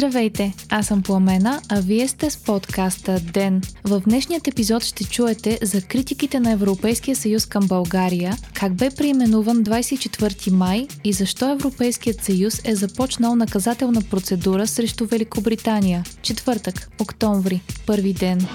Здравейте, аз съм Пламена, а вие сте с подкаста ДЕН. В днешният епизод ще чуете за критиките на Европейския съюз към България, как бе преименуван 24 май и защо Европейският съюз е започнал наказателна процедура срещу Великобритания. Четвъртък, октомври, първи ден.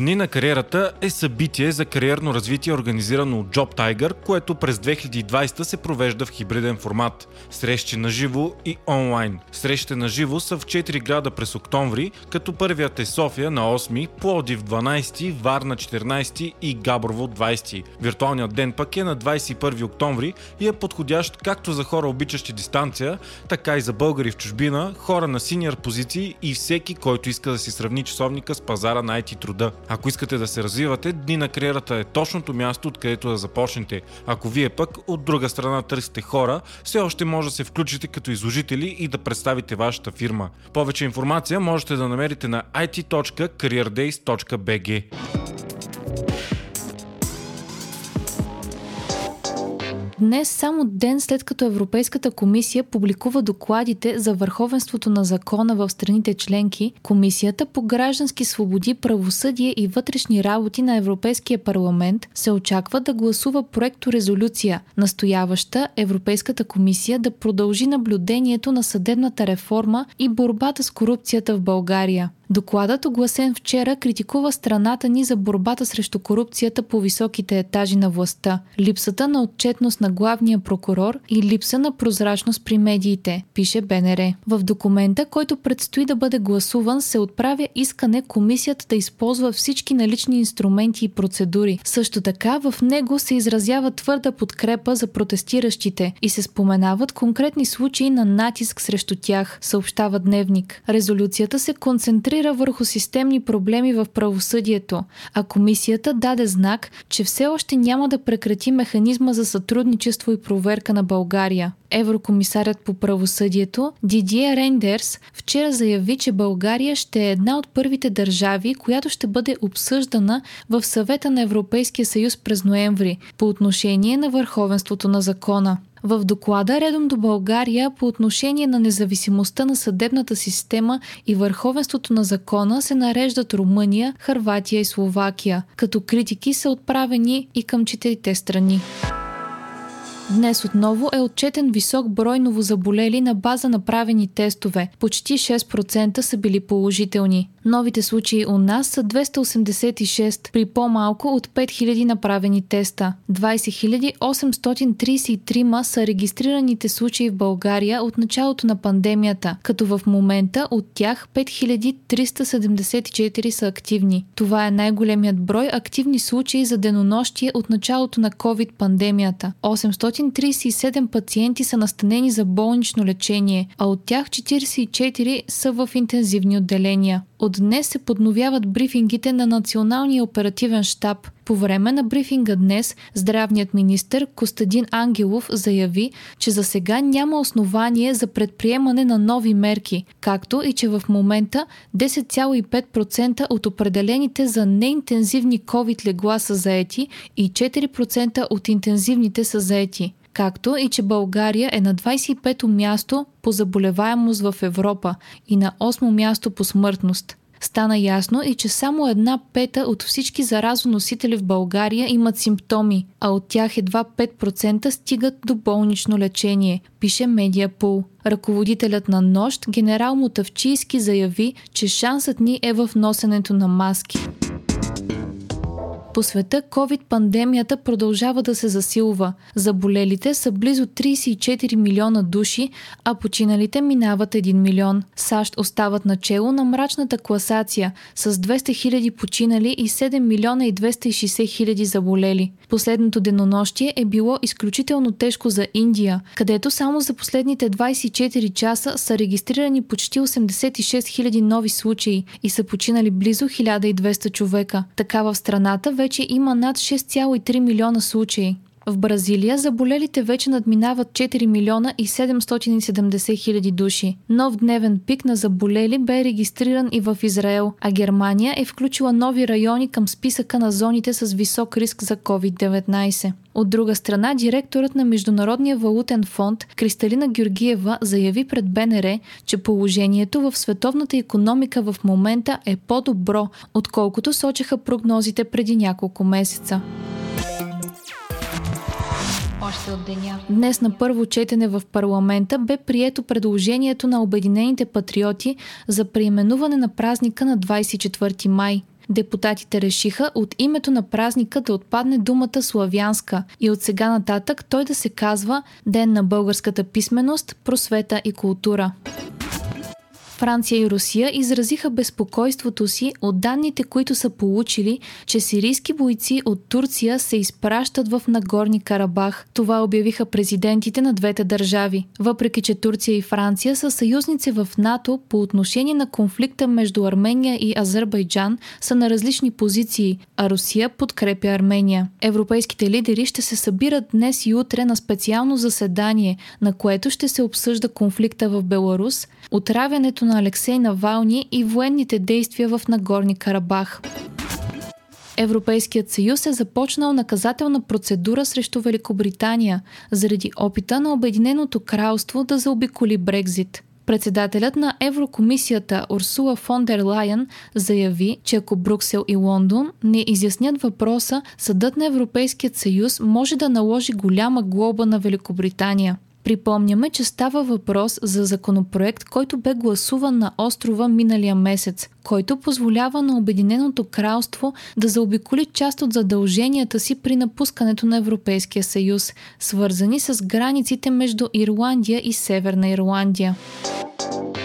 Дни на кариерата е събитие за кариерно развитие, организирано от Job Tiger, което през 2020 се провежда в хибриден формат. Срещи на живо и онлайн. Срещите на живо са в 4 града през октомври, като първият е София на 8, Плодив 12, Варна 14 и Габрово 20. Виртуалният ден пък е на 21 октомври и е подходящ както за хора обичащи дистанция, така и за българи в чужбина, хора на синьор позиции и всеки, който иска да си сравни часовника с пазара на IT труда. Ако искате да се развивате, Дни на кариерата е точното място, откъдето да започнете. Ако вие пък от друга страна търсите хора, все още може да се включите като изложители и да представите вашата фирма. Повече информация можете да намерите на it.careerdays.bg. Днес, само ден след като Европейската комисия публикува докладите за върховенството на закона в страните членки, Комисията по граждански свободи, правосъдие и вътрешни работи на Европейския парламент се очаква да гласува проекто резолюция, настояваща Европейската комисия да продължи наблюдението на съдебната реформа и борбата с корупцията в България. Докладът, огласен вчера, критикува страната ни за борбата срещу корупцията по високите етажи на властта, липсата на отчетност на главния прокурор и липса на прозрачност при медиите, пише БНР. В документа, който предстои да бъде гласуван, се отправя искане комисията да използва всички налични инструменти и процедури. Също така в него се изразява твърда подкрепа за протестиращите и се споменават конкретни случаи на натиск срещу тях, съобщава Дневник. Резолюцията се концентрира концентрира върху системни проблеми в правосъдието, а комисията даде знак, че все още няма да прекрати механизма за сътрудничество и проверка на България. Еврокомисарят по правосъдието Дидие Рейндерс вчера заяви, че България ще е една от първите държави, която ще бъде обсъждана в съвета на Европейския съюз през ноември по отношение на върховенството на закона. В доклада редом до България по отношение на независимостта на съдебната система и върховенството на закона се нареждат Румъния, Харватия и Словакия, като критики са отправени и към четирите страни. Днес отново е отчетен висок брой новозаболели на база направени тестове. Почти 6% са били положителни. Новите случаи у нас са 286 при по-малко от 5000 направени теста. 20 833 са регистрираните случаи в България от началото на пандемията, като в момента от тях 5374 са активни. Това е най-големият брой активни случаи за денонощие от началото на COVID-пандемията. 837 пациенти са настанени за болнично лечение, а от тях 44 са в интензивни отделения. От днес се подновяват брифингите на Националния оперативен штаб. По време на брифинга днес здравният министр Костадин Ангелов заяви, че за сега няма основание за предприемане на нови мерки, както и че в момента 10,5% от определените за неинтензивни COVID легла са заети и 4% от интензивните са заети както и че България е на 25-то място по заболеваемост в Европа и на 8-то място по смъртност. Стана ясно и че само една пета от всички заразоносители в България имат симптоми, а от тях едва 5% стигат до болнично лечение, пише Медиапул. Ръководителят на нощ, генерал Мотавчийски, заяви, че шансът ни е в носенето на маски. По света COVID-пандемията продължава да се засилва. Заболелите са близо 34 милиона души, а починалите минават 1 милион. САЩ остават начело на мрачната класация с 200 хиляди починали и 7 милиона и 260 хиляди заболели. Последното денонощие е било изключително тежко за Индия, където само за последните 24 часа са регистрирани почти 86 хиляди нови случаи и са починали близо 1200 човека. Така в страната вече има над 6,3 милиона случаи. В Бразилия заболелите вече надминават 4 милиона и 770 хиляди души. Нов дневен пик на заболели бе регистриран и в Израел, а Германия е включила нови райони към списъка на зоните с висок риск за COVID-19. От друга страна, директорът на Международния валутен фонд Кристалина Георгиева заяви пред БНР, че положението в световната економика в момента е по-добро, отколкото сочеха прогнозите преди няколко месеца още от деня. Днес на първо четене в парламента бе прието предложението на Обединените патриоти за преименуване на празника на 24 май. Депутатите решиха от името на празника да отпадне думата славянска и от сега нататък той да се казва Ден на българската писменост, просвета и култура. Франция и Русия изразиха безпокойството си от данните, които са получили, че сирийски бойци от Турция се изпращат в Нагорни Карабах. Това обявиха президентите на двете държави. Въпреки, че Турция и Франция са съюзници в НАТО по отношение на конфликта между Армения и Азербайджан, са на различни позиции, а Русия подкрепя Армения. Европейските лидери ще се събират днес и утре на специално заседание, на което ще се обсъжда конфликта в Беларус, отравянето на Алексей Навални и военните действия в Нагорни Карабах. Европейският съюз е започнал наказателна процедура срещу Великобритания заради опита на Обединеното кралство да заобиколи Брекзит. Председателят на Еврокомисията Урсула фон дер Лайен заяви, че ако Бруксел и Лондон не изяснят въпроса, съдът на Европейският съюз може да наложи голяма глоба на Великобритания. Припомняме, че става въпрос за законопроект, който бе гласуван на острова миналия месец, който позволява на Обединеното кралство да заобиколи част от задълженията си при напускането на Европейския съюз, свързани с границите между Ирландия и Северна Ирландия.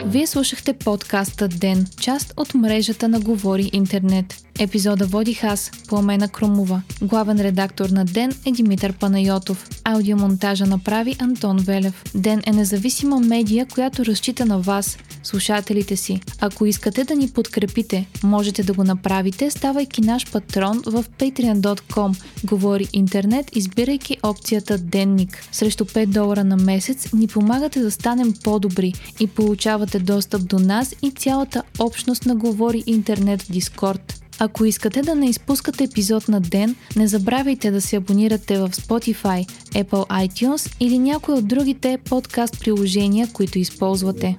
Вие слушахте подкаста Ден, част от мрежата на Говори Интернет. Епизода водих аз, Пламена Кромова. Главен редактор на Ден е Димитър Панайотов. Аудиомонтажа направи Антон Велев. Ден е независима медия, която разчита на вас, слушателите си. Ако искате да ни подкрепите, можете да го направите, ставайки наш патрон в patreon.com. Говори интернет, избирайки опцията Денник. Срещу 5 долара на месец ни помагате да станем по-добри и получавате достъп до нас и цялата общност на Говори интернет в Дискорд. Ако искате да не изпускате епизод на ден, не забравяйте да се абонирате в Spotify, Apple iTunes или някои от другите подкаст приложения, които използвате.